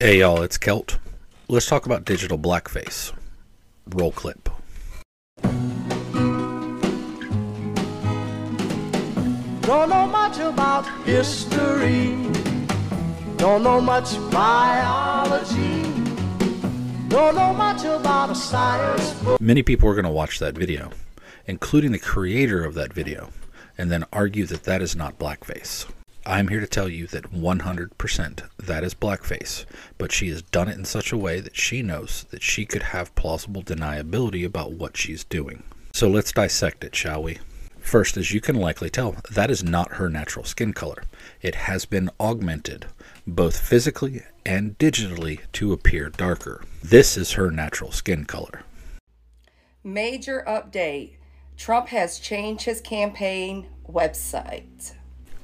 Hey y'all, it's Celt. Let's talk about digital blackface. Roll clip. Don't know much about history. Don't know much biology. Don't know much about a science book. Many people are going to watch that video, including the creator of that video, and then argue that that is not blackface. I'm here to tell you that 100% that is blackface, but she has done it in such a way that she knows that she could have plausible deniability about what she's doing. So let's dissect it, shall we? First, as you can likely tell, that is not her natural skin color. It has been augmented, both physically and digitally, to appear darker. This is her natural skin color. Major update Trump has changed his campaign website.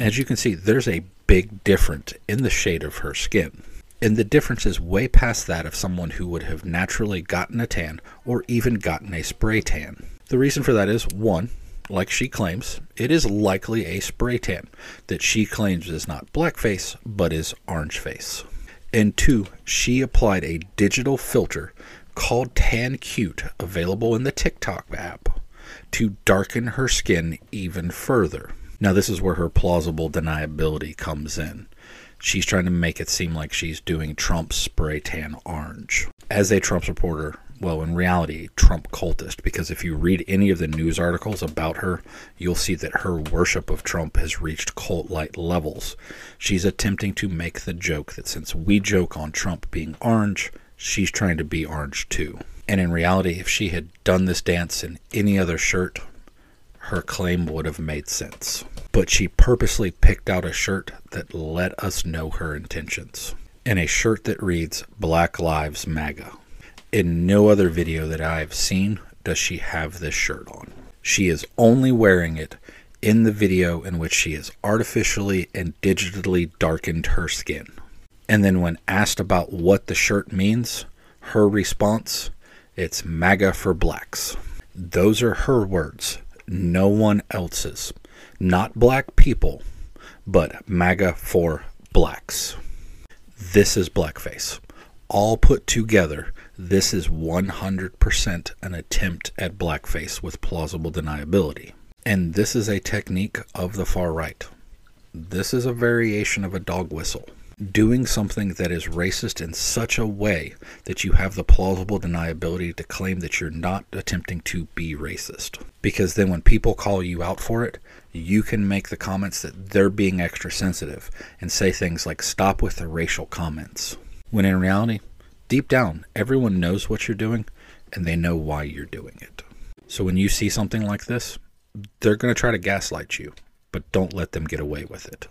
As you can see, there's a big difference in the shade of her skin. And the difference is way past that of someone who would have naturally gotten a tan or even gotten a spray tan. The reason for that is one, like she claims, it is likely a spray tan that she claims is not blackface but is orange face. And two, she applied a digital filter called Tan Cute available in the TikTok app to darken her skin even further. Now, this is where her plausible deniability comes in. She's trying to make it seem like she's doing Trump's spray tan orange. As a Trump supporter, well, in reality, Trump cultist, because if you read any of the news articles about her, you'll see that her worship of Trump has reached cult like levels. She's attempting to make the joke that since we joke on Trump being orange, she's trying to be orange too. And in reality, if she had done this dance in any other shirt, her claim would have made sense. But she purposely picked out a shirt that let us know her intentions. And a shirt that reads Black Lives MAGA. In no other video that I have seen does she have this shirt on. She is only wearing it in the video in which she has artificially and digitally darkened her skin. And then, when asked about what the shirt means, her response it's MAGA for blacks. Those are her words, no one else's. Not black people, but MAGA for blacks. This is blackface. All put together, this is 100% an attempt at blackface with plausible deniability. And this is a technique of the far right. This is a variation of a dog whistle. Doing something that is racist in such a way that you have the plausible deniability to claim that you're not attempting to be racist. Because then when people call you out for it, you can make the comments that they're being extra sensitive and say things like, stop with the racial comments. When in reality, deep down, everyone knows what you're doing and they know why you're doing it. So when you see something like this, they're going to try to gaslight you, but don't let them get away with it.